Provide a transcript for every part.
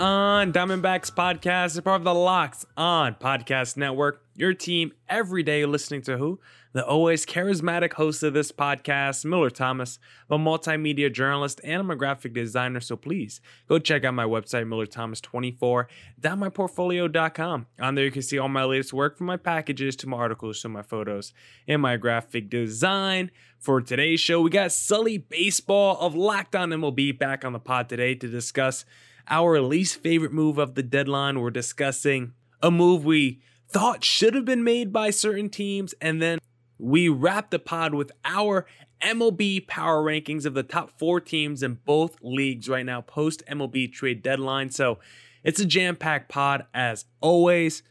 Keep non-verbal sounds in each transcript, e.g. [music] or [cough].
on Diamondbacks podcast, a part of the Locked On Podcast Network. Your team every day listening to who? The always charismatic host of this podcast, Miller Thomas, a multimedia journalist and I'm a graphic designer. So please go check out my website, MillerThomas24.myportfolio.com. On there, you can see all my latest work from my packages to my articles to my photos and my graphic design. For today's show, we got Sully Baseball of Locked On MLB back on the pod today to discuss our least favorite move of the deadline. We're discussing a move we thought should have been made by certain teams, and then we wrap the pod with our MLB power rankings of the top four teams in both leagues right now, post MLB trade deadline. So it's a jam packed pod as always.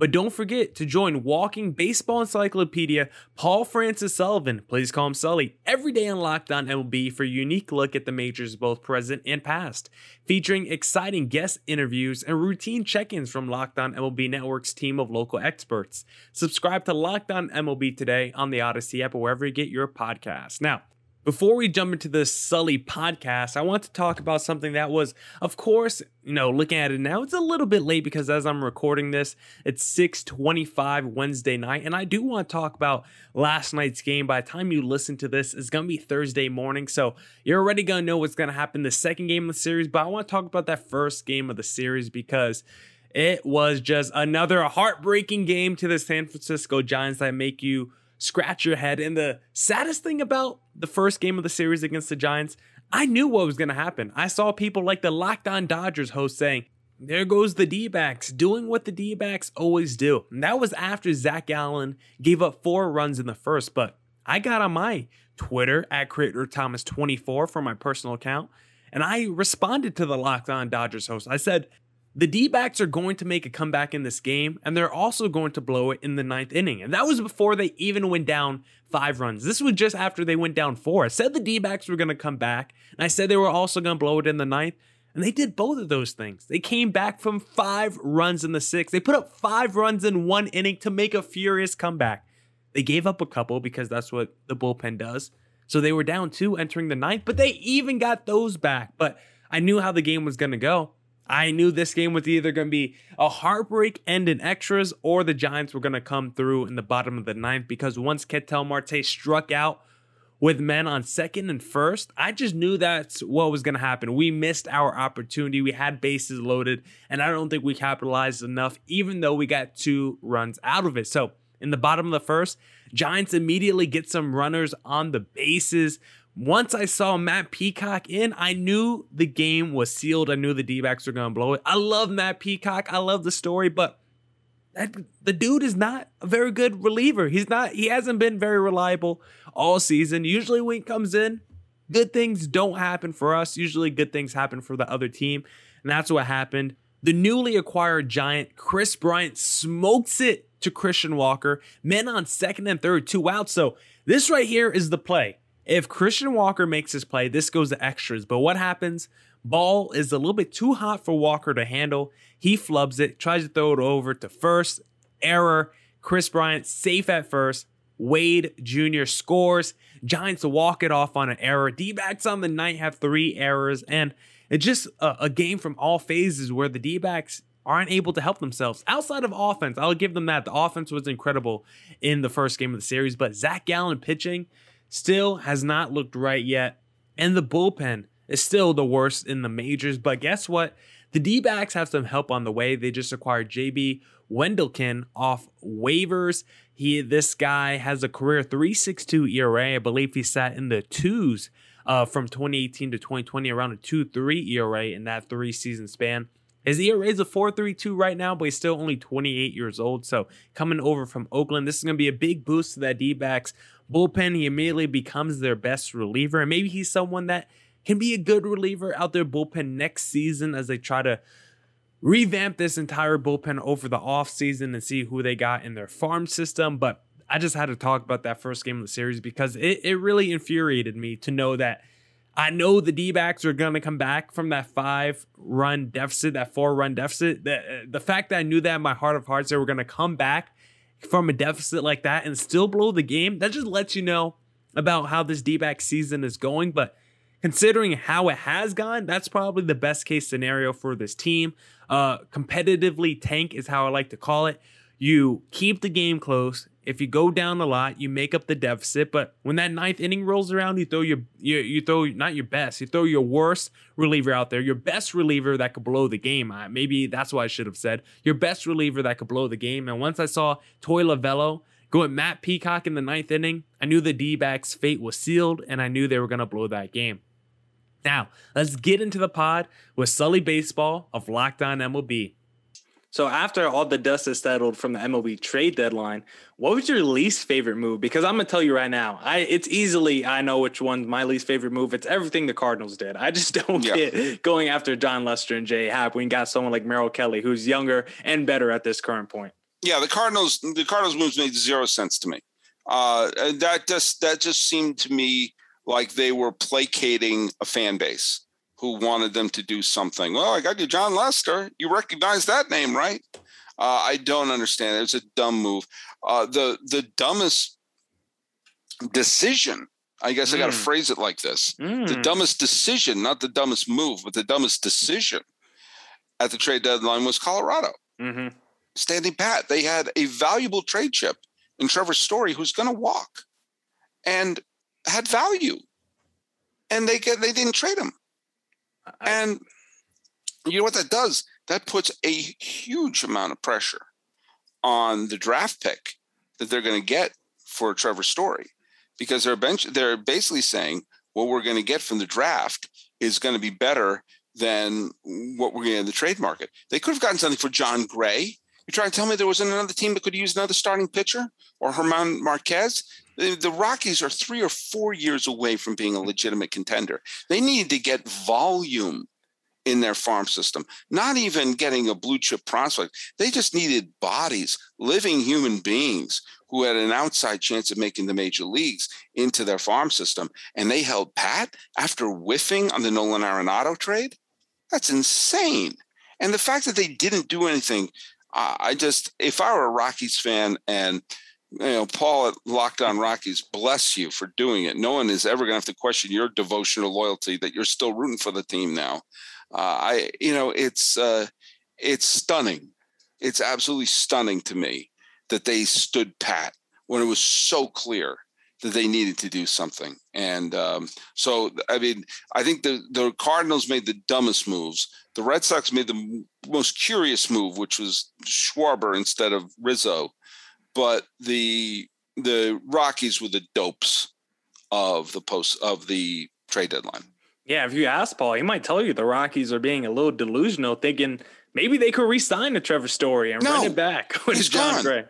But don't forget to join Walking Baseball Encyclopedia Paul Francis Sullivan, please call him Sully, every day on Locked On MLB for a unique look at the majors both present and past, featuring exciting guest interviews and routine check-ins from Locked On MLB Network's team of local experts. Subscribe to Locked On MLB today on the Odyssey app or wherever you get your podcasts. Now, before we jump into this Sully podcast, I want to talk about something that was, of course, you know, looking at it now, it's a little bit late because as I'm recording this, it's 6:25 Wednesday night, and I do want to talk about last night's game. By the time you listen to this, it's gonna be Thursday morning, so you're already gonna know what's gonna happen the second game of the series. But I want to talk about that first game of the series because it was just another heartbreaking game to the San Francisco Giants that make you scratch your head. And the saddest thing about the first game of the series against the Giants, I knew what was going to happen. I saw people like the Locked On Dodgers host saying, there goes the D backs doing what the D backs always do. And that was after Zac Gallen gave up four runs in the first. But I got on my Twitter at Creator Thomas24 for my personal account, and I responded to the Locked On Dodgers host. I said, the D backs are going to make a comeback in this game, and they're also going to blow it in the ninth inning. And that was before they even went down five runs. This was just after they went down four. I said the D backs were going to come back, and I said they were also going to blow it in the ninth. And they did both of those things. They came back from five runs in the sixth. They put up five runs in one inning to make a furious comeback. They gave up a couple because that's what the bullpen does. So they were down two entering the ninth, but they even got those back. But I knew how the game was going to go. I knew this game was either going to be a heartbreak end in extras or the Giants were going to come through in the bottom of the ninth because once Ketel Marte struck out with men on second and first, I just knew that's what was going to happen. We missed our opportunity. We had bases loaded, and I don't think we capitalized enough, even though we got two runs out of it. So, in the bottom of the first, Giants immediately get some runners on the bases. Once I saw Matt Peacock in, I knew the game was sealed. I knew the D backs were going to blow it. I love Matt Peacock. I love the story, but that, the dude is not a very good reliever. He's not, he hasn't been very reliable all season. Usually, when he comes in, good things don't happen for us. Usually, good things happen for the other team. And that's what happened. The newly acquired giant, Kris Bryant, smokes it to Christian Walker. Men on second and third, two outs. So, this right here is the play. If Christian Walker makes his play, this goes to extras. But what happens? Ball is a little bit too hot for Walker to handle. He flubs it, tries to throw it over to first. Error. Kris Bryant safe at first. Wade Jr. scores. Giants walk it off on an error. D backs on the night have three errors. And it's just a, a game from all phases where the D backs aren't able to help themselves outside of offense. I'll give them that. The offense was incredible in the first game of the series, but Zac Gallen pitching still has not looked right yet. And the bullpen is still the worst in the majors. But guess what? The D backs have some help on the way. They just acquired JB Wendelken off waivers. He this guy has a career 3.62 ERA. I believe he sat in the twos uh, from 2018 to 2020, around a 2-3 ERA in that three season span. His ERA is a 4.32 right now, but he's still only 28 years old. So coming over from Oakland, this is going to be a big boost to that D backs bullpen. He immediately becomes their best reliever, and maybe he's someone that can be a good reliever out their bullpen next season as they try to revamp this entire bullpen over the offseason and see who they got in their farm system. But I just had to talk about that first game of the series because it, it really infuriated me to know that I know the D backs are going to come back from that five run deficit, that four run deficit. The, uh, the fact that I knew that in my heart of hearts, they were going to come back from a deficit like that and still blow the game, that just lets you know about how this D back season is going. But considering how it has gone, that's probably the best case scenario for this team. Uh, competitively tank is how I like to call it. You keep the game close. If you go down a lot, you make up the deficit. But when that ninth inning rolls around, you throw your you, you throw not your best, you throw your worst reliever out there, your best reliever that could blow the game. Maybe that's what I should have said. Your best reliever that could blow the game. And once I saw Torey Lovullo go at Matt Peacock in the ninth inning, I knew the D-backs' fate was sealed, and I knew they were gonna blow that game. Now, let's get into the pod with Sully Baseball of Locked On MLB. So, after all the dust has settled from the MLB trade deadline, what was your least favorite move? Because I'm gonna tell you right now, I it's easily I know which one's my least favorite move. It's everything the Cardinals did. I just [laughs] don't yeah. get going after Jon Lester and J.A. Happ when you got someone like Merrill Kelly who's younger and better at this current point. Yeah, the Cardinals the Cardinals moves made zero sense to me. Uh, that just that just seemed to me like they were placating a fan base who wanted them to do something. Well, I got you, Jon Lester. You recognize that name, right? Uh, I don't understand. It was a dumb move. Uh, the the dumbest decision. I guess mm. I got to phrase it like this: mm. the dumbest decision, not the dumbest move, but the dumbest decision at the trade deadline was Colorado. Mm-hmm. Standing pat, they had a valuable trade chip in Trevor Story, who's going to walk, and had value, and they get they didn't trade him. And you know what that does? That puts a huge amount of pressure on the draft pick that they're going to get for Trevor Story, because they're bench they're basically saying what we're going to get from the draft is going to be better than what we're getting in the trade market. They could have gotten something for Jon Gray. You're trying to tell me there wasn't another team that could use another starting pitcher or German Marquez? The Rockies are three or four years away from being a legitimate contender. They need to get volume in their farm system, not even getting a blue chip prospect. They just needed bodies, living human beings who had an outside chance of making the major leagues into their farm system. And they held pat after whiffing on the Nolan Arenado trade. That's insane. And the fact that they didn't do anything, uh, I just, if I were a Rockies fan and you know, Paul at Locked On Rockies, bless you for doing it. No one is ever going to have to question your devotional loyalty that you're still rooting for the team now. Uh, I, you know, it's uh, it's stunning. It's absolutely stunning to me that they stood pat when it was so clear that they needed to do something. And um, so, I mean, I think the the Cardinals made the dumbest moves. The Red Sox made the most curious move, which was Schwarber instead of Rizzo but the the Rockies were the dopes of the post of the trade deadline. Yeah, if you ask Paul, he might tell you the Rockies are being a little delusional, thinking maybe they could re-sign the Trevor Story and no, run it back [laughs] with Jon gone. Gray.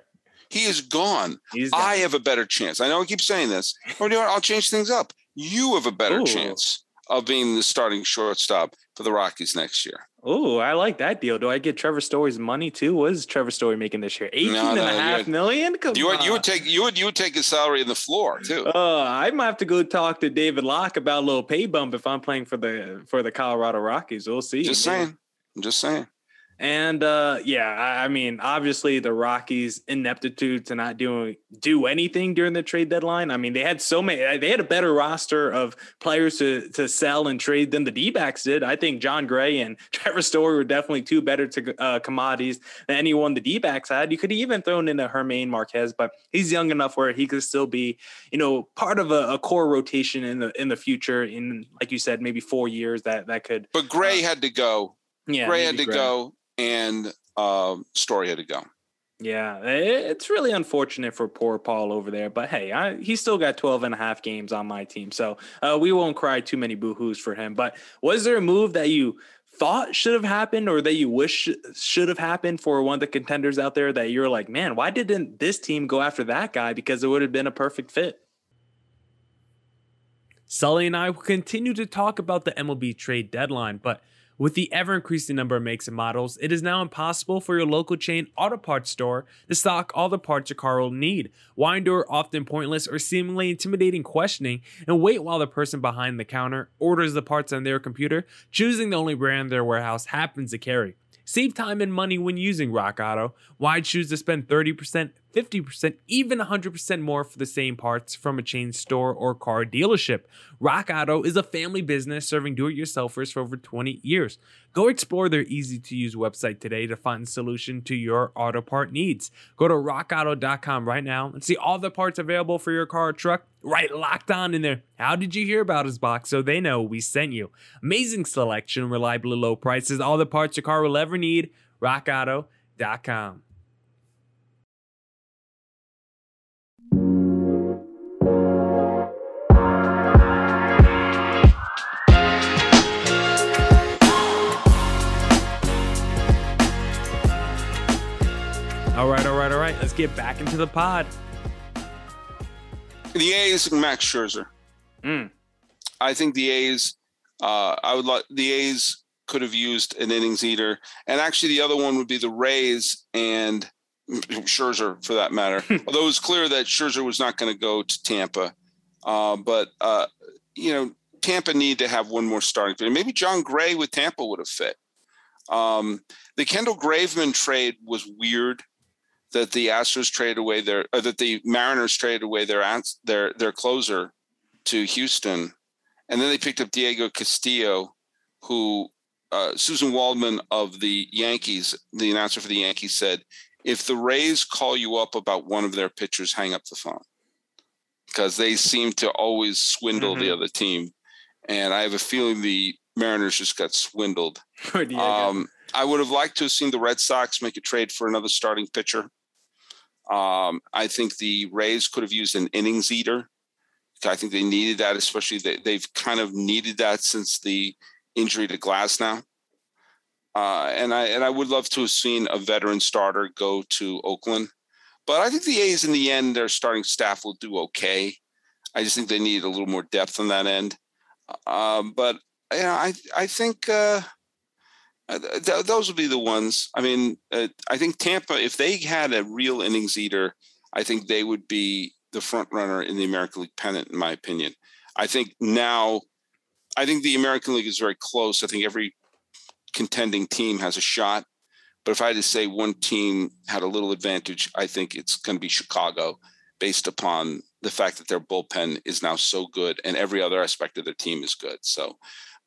He is gone. He's gone. I have a better chance. I know I keep saying this. Or you know? I'll change things up. You have a better Ooh. chance of being the starting shortstop for the Rockies next year. Oh, I like that deal. Do I get Trevor Story's money too? What is Trevor Story making this year? Eighteen no, no, and a half million? Come you would, you would take you would you would take his salary in the floor too. Uh, I might have to go talk to David Locke about a little pay bump if I'm playing for the for the Colorado Rockies. We'll see. Just saying. I'm just saying. And uh, yeah, I, I, mean, obviously the Rockies' ineptitude to not do do anything during the trade deadline. I mean, they had so many. They had a better roster of players to to sell and trade than the D-backs did. I think Jon Gray and [laughs] Trevor Story were definitely two better to uh, commodities than anyone the D-backs had. You could even thrown in a German Marquez, but he's young enough where he could still be, you know, part of a, a, core rotation in the in the future. In like you said, maybe four years that that could. But Gray uh, had to go. Yeah, Gray had to Gray. go and uh, Story had to go. Yeah, it's really unfortunate for poor Paul over there. But hey, I, he still got 12 and a half games on my team. So uh, we won't cry too many boohoos for him. But was there a move that you thought should have happened or that you wish should have happened for one of the contenders out there that you're like, man, why didn't this team go after that guy? Because it would have been a perfect fit. Sully and I will continue to talk about the MLB trade deadline, but with the ever increasing number of makes and models, it is now impossible for your local chain auto parts store to stock all the parts your car will need. Why endure often pointless or seemingly intimidating questioning and wait while the person behind the counter orders the parts on their computer, choosing the only brand their warehouse happens to carry? Save time and money when using RockAuto. Why choose to spend 30%, 50%, even 100% more for the same parts from a chain store or car dealership? RockAuto is a family business serving do it yourselfers for over 20 years. Go explore their easy to use website today to find a solution to your auto part needs. Go to rockauto.com right now and see all the parts available for your car or truck right locked on in there. How did you hear about us box so they know we sent you? Amazing selection, reliably low prices, all the parts your car will ever need. rockauto.com. right, all right, all right. Let's get back into the pod. The A's, Max Scherzer. Mm. I think the A's. Uh, I would like the A's could have used an innings eater, and actually the other one would be the Rays and Scherzer for that matter. [laughs] Although it was clear that Scherzer was not going to go to Tampa, uh, but uh, you know Tampa need to have one more starting player. Maybe Jon Gray with Tampa would have fit. Um, the Kendall Graveman trade was weird that the Astros traded away their, or that the Mariners traded away their their their closer to Houston, and then they picked up Diego Castillo, who uh, Suzyn Waldman of the Yankees, the announcer for the Yankees, said, "If the Rays call you up about one of their pitchers, hang up the phone." Because they seem to always swindle mm-hmm. the other team, and I have a feeling the Mariners just got swindled. [laughs] um, I would have liked to have seen the Red Sox make a trade for another starting pitcher. Um, I think the Rays could have used an innings eater. I think they needed that, especially they, they've kind of needed that since the injury to Glasnow. Uh, and I and I would love to have seen a veteran starter go to Oakland, but I think the A's in the end, their starting staff will do okay. I just think they need a little more depth on that end. Um, but you know, I I think uh, th- those would be the ones. I mean, uh, I think Tampa, if they had a real innings eater, I think they would be the front runner in the American League pennant, in my opinion. I think now, I think the American League is very close. I think every contending team has a shot. But if I had to say one team had a little advantage, I think it's going to be Chicago based upon the fact that their bullpen is now so good and every other aspect of their team is good. So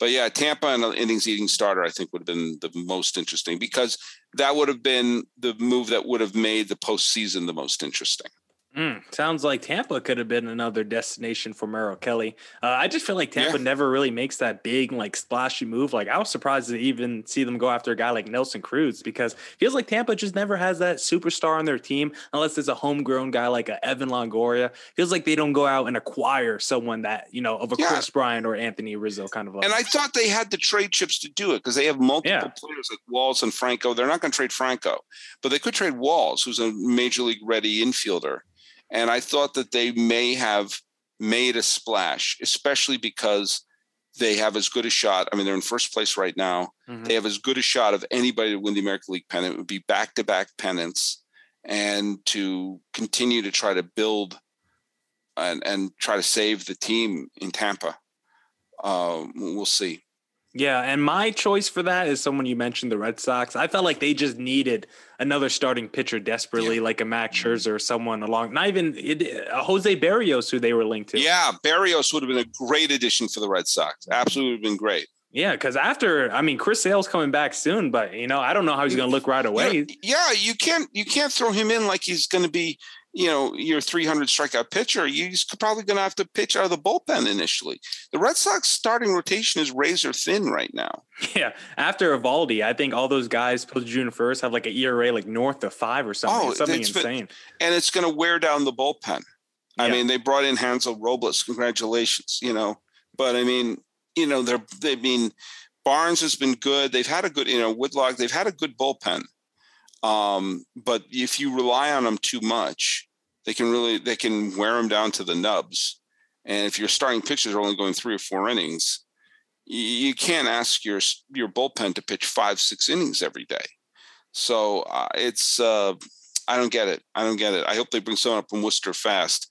but yeah, Tampa and an innings eating starter, I think, would have been the most interesting because that would have been the move that would have made the postseason the most interesting. Mm, sounds like Tampa could have been another destination for Merrill Kelly. Uh, I just feel like Tampa yeah. never really makes that big, like splashy move. Like I was surprised to even see them go after a guy like Nelson Cruz because feels like Tampa just never has that superstar on their team unless it's a homegrown guy like a Evan Longoria. Feels like they don't go out and acquire someone that you know of a yeah. Kris Bryant or Anthony Rizzo kind of. Level. And I thought they had the trade chips to do it because they have multiple yeah. players like Walls and Franco. They're not going to trade Franco, but they could trade Walls, who's a major league ready infielder. And I thought that they may have made a splash, especially because they have as good a shot. I mean, they're in first place right now. Mm-hmm. They have as good a shot of anybody to win the American League pennant. It would be back to back pennants and to continue to try to build and, and try to save the team in Tampa. Uh, we'll see. Yeah, and my choice for that is someone you mentioned, the Red Sox. I felt like they just needed another starting pitcher desperately, yeah. like a Max Scherzer or someone along. Not even it, uh, Jose Berrios, who they were linked to. Yeah, Berrios would have been a great addition for the Red Sox. Absolutely, would have been great. Yeah, because after I mean, Chris Sale's coming back soon, but you know, I don't know how he's going to look right away. Yeah, you can't you can't throw him in like he's going to be you know, your 300 strikeout pitcher, you're probably going to have to pitch out of the bullpen initially. The Red Sox starting rotation is razor thin right now. Yeah. After Eovaldi, I think all those guys post June 1st have like an ERA like north of five or something. Oh, something insane. Been, and it's going to wear down the bullpen. I mean, they brought in Hansel Robles. Congratulations, you know. But I mean, you know, they're, they mean, Barnes has been good. They've had a good, you know, Whitlock, they've had a good bullpen. Um, but if you rely on them too much, they can really they can wear them down to the nubs. And if your starting pitchers are only going three or four innings, you can't ask your your bullpen to pitch five, six innings every day. So uh, it's uh, I don't get it. I don't get it. I hope they bring someone up from Worcester fast,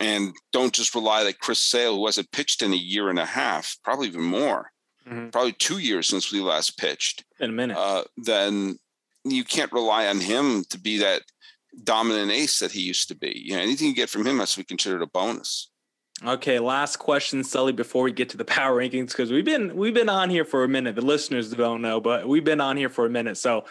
and don't just rely that Chris Sale, who hasn't pitched in a year and a half, probably even more, mm-hmm. probably two years since we last pitched. In a minute. Uh, then you can't rely on him to be that dominant ace that he used to be. You know, anything you get from him has to be considered a bonus. Okay, last question, Sully, before we get to the power rankings, because we've been we've been on here for a minute. The listeners don't know, but we've been on here for a minute. So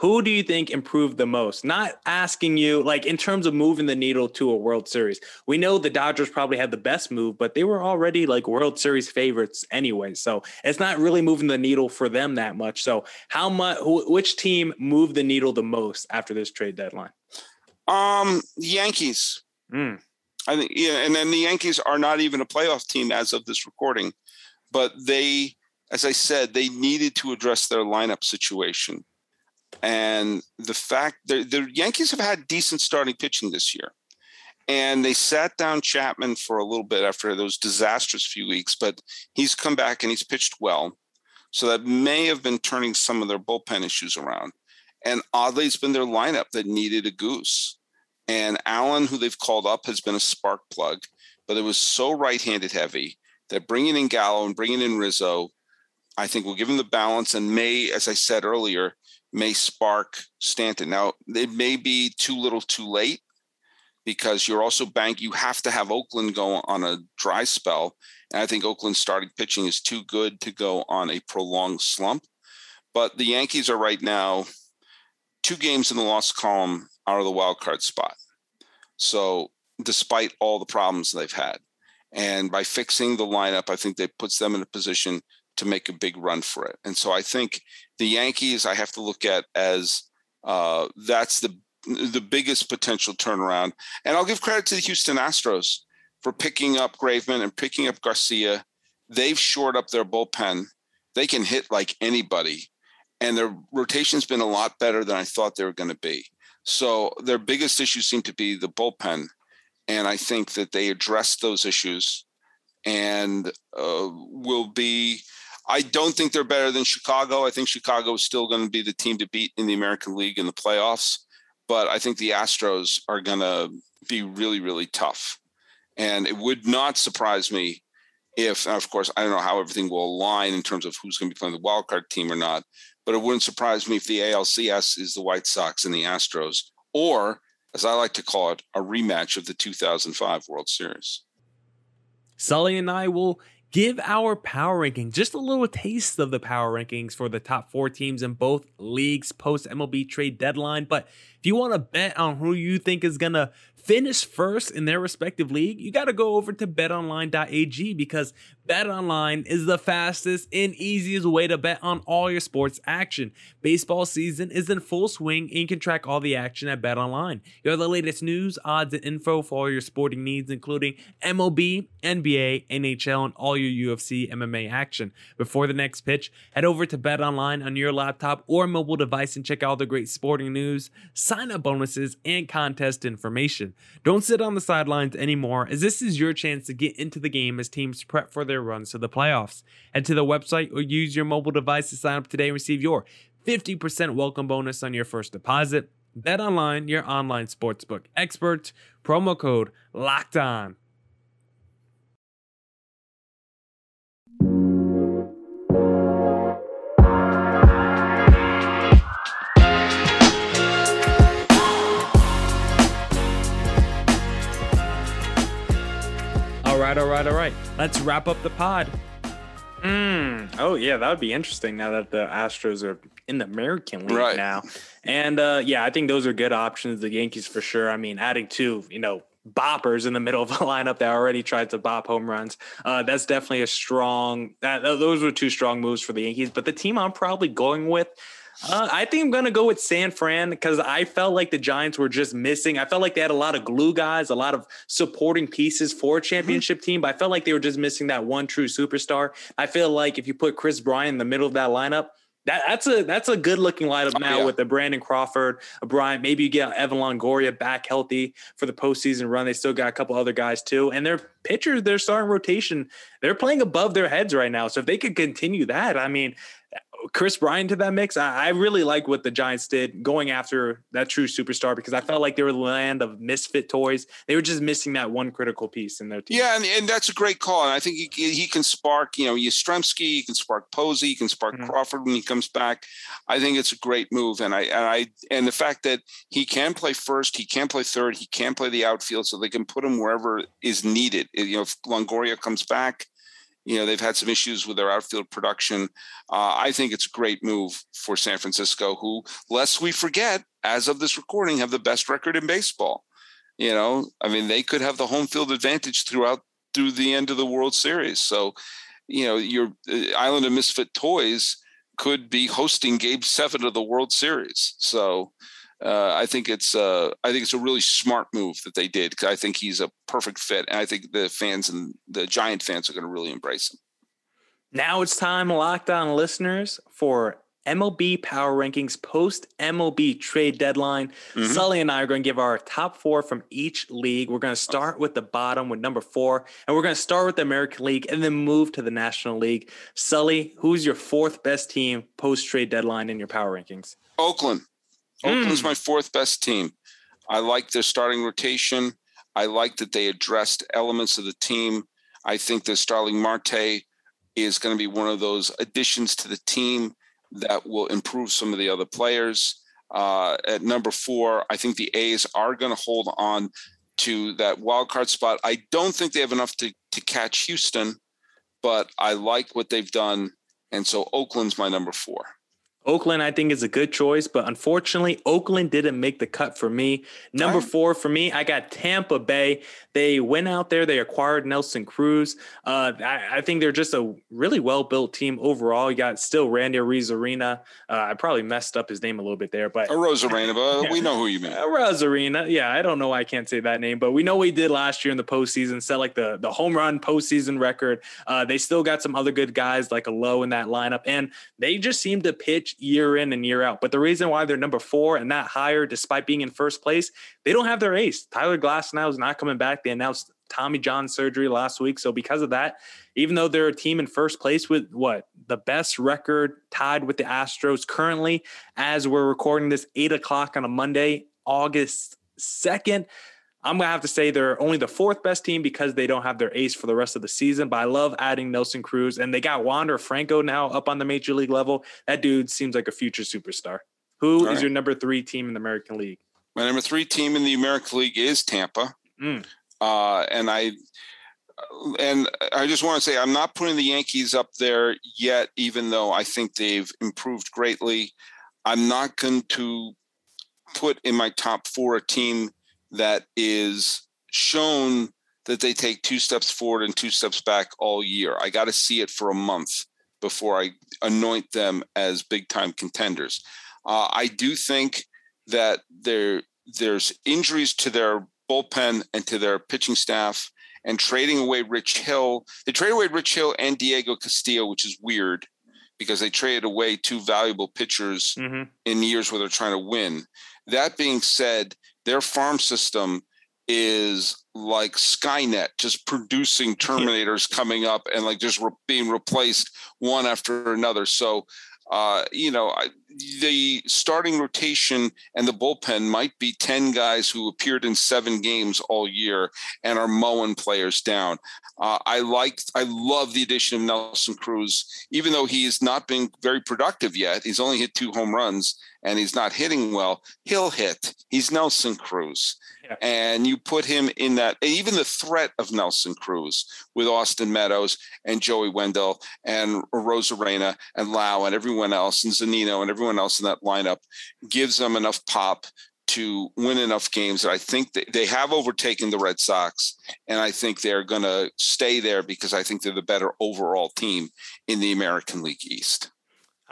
who do you think improved the most? Not asking you like in terms of moving the needle to a World Series. We know the Dodgers probably had the best move, but they were already like World Series favorites anyway. So it's not really moving the needle for them that much. So how much? Which team moved the needle the most after this trade deadline? Um, Yankees. Mm. I think yeah, and then the Yankees are not even a playoff team as of this recording, but they, as I said, they needed to address their lineup situation, and the fact the, the Yankees have had decent starting pitching this year, and they sat down Chapman for a little bit after those disastrous few weeks, but he's come back and he's pitched well, so that may have been turning some of their bullpen issues around, and oddly, it's been their lineup that needed a goose. And Allen, who they've called up, has been a spark plug, but it was so right-handed heavy that bringing in Gallo and bringing in Rizzo, I think will give him the balance and may, as I said earlier, may spark Stanton. Now it may be too little, too late, because you're also bank. You have to have Oakland go on a dry spell, and I think Oakland's starting pitching is too good to go on a prolonged slump. But the Yankees are right now two games in the loss column out of the wild card spot. So, despite all the problems they've had, and by fixing the lineup, I think that puts them in a position to make a big run for it. And so, I think the Yankees I have to look at as uh, that's the the biggest potential turnaround. And I'll give credit to the Houston Astros for picking up Graveman and picking up Garcia. They've shored up their bullpen. They can hit like anybody. And their rotation's been a lot better than I thought they were going to be. So their biggest issues seem to be the bullpen, and I think that they address those issues and uh, will be. I don't think they're better than Chicago. I think Chicago is still going to be the team to beat in the American League in the playoffs, but I think the Astros are going to be really, really tough. And it would not surprise me if, of course, I don't know how everything will align in terms of who's going to be playing the wild card team or not, but it wouldn't surprise me if the ALCS is the White Sox and the Astros, or as I like to call it, a rematch of the 2005 World Series. Sully and I will give our power ranking, just a little taste of the power rankings for the top four teams in both leagues post MLB trade deadline. But if you want to bet on who you think is going to finish first in their respective league, you got to go over to betonline.ag because BetOnline is the fastest and easiest way to bet on all your sports action. Baseball season is in full swing and you can track all the action at BetOnline. You have the latest news, odds, and info for all your sporting needs, including MLB, NBA, NHL, and all your UFC MMA action. Before the next pitch, head over to BetOnline on your laptop or mobile device and check out the great sporting news, sign up bonuses, and contest information. Don't sit on the sidelines anymore, as this is your chance to get into the game as teams prep for their runs to the playoffs. Head to the website or use your mobile device to sign up today and receive your 50% welcome bonus on your first deposit. Bet online, your online sportsbook experts. Promo code locked on. Let's wrap up the pod. Mm. Oh yeah, that would be interesting now that the Astros are in the American League right. now. And uh, yeah, I think those are good options. The Yankees for sure. I mean, adding two, you know, boppers in the [laughs] middle of a lineup that already tried to bop home runs. Uh, that's definitely a strong. That, those were two strong moves for the Yankees. But the team I'm probably going with uh, I think I'm gonna go with San Fran because I felt like the Giants were just missing. I felt like they had a lot of glue guys, a lot of supporting pieces for a championship mm-hmm. team, but I felt like they were just missing that one true superstar. I feel like if you put Kris Bryant in the middle of that lineup, that, that's a that's a good looking lineup oh, now yeah. with the Brandon Crawford, a Bryant. Maybe you get Evan Longoria back healthy for the postseason run. They still got a couple other guys too, and their pitchers, their starting rotation, they're playing above their heads right now. So if they could continue that, I mean, Kris Bryant to that mix. I, I, really like what the Giants did going after that true superstar because I felt like they were the land of misfit toys. They were just missing that one critical piece in their team. Yeah, and, and that's a great call. And I think he, he can spark, you know, Yastrzemski, he can spark Posey, he can spark mm-hmm. Crawford when he comes back. I think it's a great move. And I and I and the fact that he can play first, he can play third, he can play the outfield, so they can put him wherever is needed. You know, if Longoria comes back you know, they've had some issues with their outfield production. Uh, I think it's a great move for San Francisco, who, lest we forget, as of this recording, have the best record in baseball. You know, I mean, they could have the home field advantage throughout through the end of the World Series. So, you know, your uh, Island of Misfit Toys could be hosting Game Seven of the World Series. So, uh, I think it's uh, I think it's a really smart move that they did because I think he's a perfect fit, and I think the fans and the Giant fans are going to really embrace him. Now it's time, locked on listeners, for MLB Power Rankings post MLB trade deadline. Mm-hmm. Sully and I are going to give our top four from each league. We're going to start with the bottom with number four, and we're going to start with the American League and then move to the National League. Sully, who's your fourth best team post trade deadline in your power rankings? Oakland. Oakland's mm. my fourth best team. I like their starting rotation. I like that they addressed elements of the team. I think that Starling Marte is going to be one of those additions to the team that will improve some of the other players. Uh, at number four, I think the A's are going to hold on to that wild card spot. I don't think they have enough to, to catch Houston, but I like what they've done. And so Oakland's my number four. Oakland, I think, is a good choice, but unfortunately, Oakland didn't make the cut for me. Number four for me, I got Tampa Bay. They went out there, they acquired Nelson Cruz. Uh, I, I, think they're just a really well built team overall. You got still Randy Arozarena. Uh, I probably messed up his name a little bit there, but Arozarena, but [laughs] yeah. we know who you mean. Arozarena, yeah, I don't know why I can't say that name, but we know what he did last year in the postseason, set like the the home run postseason record. Uh, they still got some other good guys like a Lowe in that lineup, and they just seem to pitch year in and year out. But the reason why they're number four and not higher, despite being in first place, they don't have their ace. Tyler Glasnow is not coming back. They announced Tommy John surgery last week. So because of that, even though they're a team in first place with what the best record tied with the Astros currently, as we're recording this eight o'clock on a Monday, August 2nd. I'm gonna have to say they're only the fourth best team because they don't have their ace for the rest of the season. But I love adding Nelson Cruz, and they got Wander Franco now up on the major league level. That dude seems like a future superstar. Who All is right. your number three team in the American League? My number three team in the American League is Tampa, mm. uh, and I and I just want to say I'm not putting the Yankees up there yet, even though I think they've improved greatly. I'm not going to put in my top four a team that is shown that they take two steps forward and two steps back all year. I got to see it for a month before I anoint them as big time contenders. Uh, I do think that there there's injuries to their bullpen and to their pitching staff, and trading away Rich Hill. They traded away Rich Hill and Diego Castillo, which is weird because they traded away two valuable pitchers mm-hmm. in years where they're trying to win. That being said, their farm system is like Skynet, just producing [laughs] Terminators coming up and like just re- being replaced one after another. So, uh, you know, I, the starting rotation and the bullpen might be 10 guys who appeared in seven games all year and are mowing players down. Uh, I like, I love the addition of Nelson Cruz, even though he has not been very productive yet. He's only hit two home runs and he's not hitting well. He'll hit. He's Nelson Cruz. Yeah. And you put him in that, even the threat of Nelson Cruz with Austin Meadows and Joey Wendle and Arozarena and Lowe and everyone else and Zunino and everyone else in that lineup gives them enough pop to win enough games that I think they have overtaken the Red Sox, and I think they're going to stay there because I think they're the better overall team in the American League East.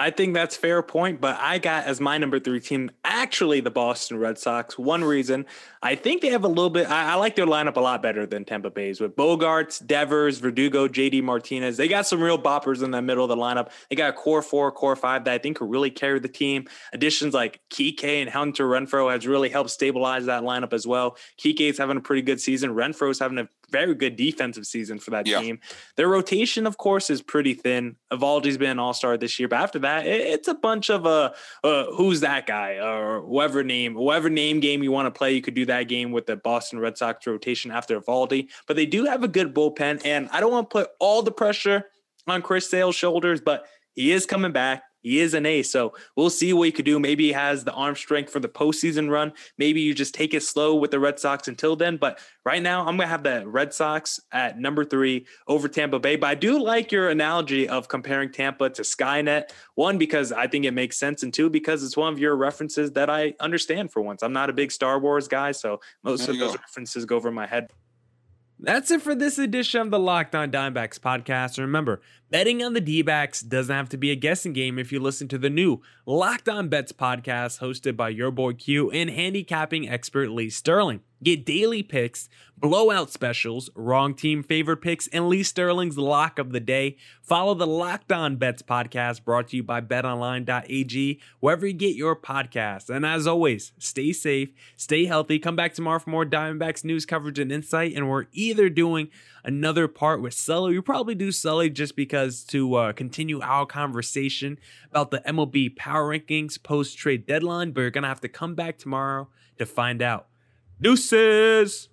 I think that's fair point, but I got as my number three team actually the Boston Red Sox. One reason I think they have a little bit. I, I, like their lineup a lot better than Tampa Bay's with Bogaerts, Devers, Verdugo, JD Martinez. They got some real boppers in the middle of the lineup. They got a core four, core five that I think will really carry the team. Additions like Kike and Hunter Renfroe has really helped stabilize that lineup as well. Kike's having a pretty good season. Renfroe's having a very good defensive season for that yeah. team. Their rotation, of course, is pretty thin. Eovaldi's been an all star this year, but after that, it, it's a bunch of uh, uh, who's that guy or whoever name, whoever name game you want to play. You could do that game with the Boston Red Sox rotation after Eovaldi, but they do have a good bullpen, and I don't want to put all the pressure on Chris Sale's shoulders, but he is coming back. He is an ace. So we'll see what he could do. Maybe he has the arm strength for the postseason run. Maybe you just take it slow with the Red Sox until then. But right now, I'm going to have the Red Sox at number three over Tampa Bay. But I do like your analogy of comparing Tampa to Skynet. One, because I think it makes sense. And two, because it's one of your references that I understand for once. I'm not a big Star Wars guy. So most of those go. references go over my head. That's it for this edition of the Locked On Diamondbacks podcast. remember, betting on the D backs doesn't have to be a guessing game if you listen to the new Locked On Bets podcast hosted by your boy Q and handicapping expert Lee Sterling. Get daily picks, blowout specials, wrong team favorite picks, and Lee Sterling's lock of the day. Follow the Locked On Bets podcast brought to you by betonline.ag, wherever you get your podcasts. And as always, stay safe, stay healthy. Come back tomorrow for more Diamondbacks news coverage and insight. And we're either doing another part with Sully. We probably do Sully just because to uh, continue our conversation about the MLB power rankings post trade deadline, but you're going to have to come back tomorrow to find out. Deuces!